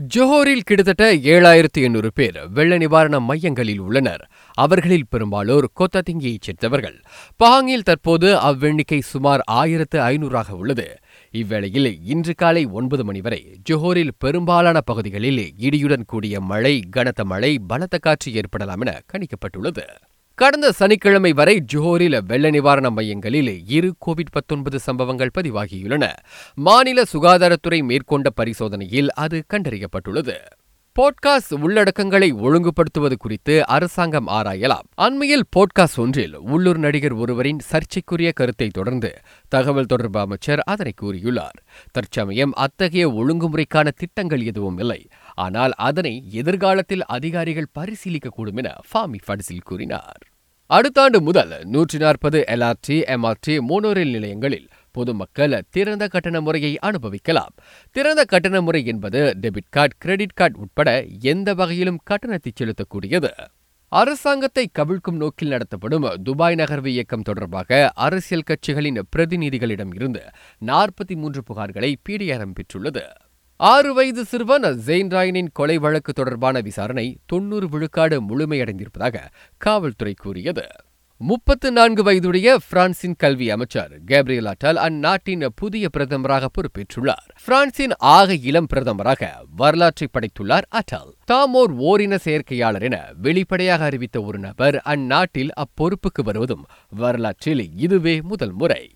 ஜோஹோரில் கிட்டத்தட்ட ஏழாயிரத்து எண்ணூறு பேர் வெள்ள நிவாரண மையங்களில் உள்ளனர். அவர்களில் பெரும்பாலோர் கொத்ததிங்கியைச் சேர்ந்தவர்கள். பஹாங்கில் தற்போது அவ்வெண்ணிக்கை சுமார் ஆயிரத்து ஐநூறாக உள்ளது. இவ்வேளையில் இன்று காலை ஒன்பது மணி வரை ஜோஹோரில் பெரும்பாலான பகுதிகளில் இடியுடன் கூடிய மழை கனத்த மழை பலத்த காற்று ஏற்படலாம் என கணிக்கப்பட்டுள்ளது. கடந்த சனிக்கிழமை வரை ஜோஹரில் வெள்ள நிவாரண மையங்களில் இரு கோவிட் பத்தொன்பது சம்பவங்கள் பதிவாகியுள்ளன. மாநில சுகாதாரத்துறை மேற்கொண்ட பரிசோதனையில் அது கண்டறியப்பட்டுள்ளது. போட்காஸ்ட் உள்ளடக்கங்களை ஒழுங்குபடுத்துவது குறித்து அரசாங்கம் ஆராயலாம். அண்மையில் போட்காஸ்ட் ஒன்றில் உள்ளூர் நடிகர் ஒருவரின் சர்ச்சைக்குரிய கருத்தை தொடர்ந்து தகவல் தொடர்பு அமைச்சர் அதனை கூறியுள்ளார். தற்சமயம் அத்தகைய ஒழுங்குமுறைக்கான திட்டங்கள் எதுவும் இல்லை. ஆனால் அதனை எதிர்காலத்தில் அதிகாரிகள் பரிசீலிக்கக்கூடும் என ஃபாமி ஃபட்ஸில் கூறினார். அடுத்த ஆண்டு முதல் நூற்றி நாற்பது எல்ஆர்டி எம்ஆர்டி மோனோரயில் நிலையங்களில் பொதுமக்கள் திறந்த கட்டண முறையை அனுபவிக்கலாம். திறந்த கட்டண முறை என்பது டெபிட் கார்டு கிரெடிட் கார்டு உட்பட எந்த வகையிலும் கட்டணத்தை செலுத்தக்கூடியது. அரசாங்கத்தை கவிழ்க்கும் நோக்கில் நடத்தப்படும் துபாய் நகர்வு இயக்கம் தொடர்பாக அரசியல் கட்சிகளின் பிரதிநிதிகளிடம் இருந்து நாற்பத்தி மூன்று புகார்களை பிடிஆர்எம் பெற்றுள்ளது. ஆறு வயது சிறுவன் ஜெயின் ராயனின் கொலை வழக்கு தொடர்பான விசாரணை தொன்னூறு விழுக்காடு முழுமையடைந்திருப்பதாக காவல்துறை கூறியது. முப்பத்து நான்கு வயதுடைய பிரான்சின் கல்வி அமைச்சர் கேப்ரியல் அட்டால் அந்நாட்டின் புதிய பிரதமராக பொறுப்பேற்றுள்ளார். பிரான்சின் ஆக இளம் பிரதமராக வரலாற்றை படைத்துள்ளார் அட்டால். தாமோர் ஓரின செயற்கையாளர் என வெளிப்படையாக அறிவித்த ஒரு நபர் அந்நாட்டில் அப்பொறுப்புக்கு வருவதும் வரலாற்றில் இதுவே முதல் முறை.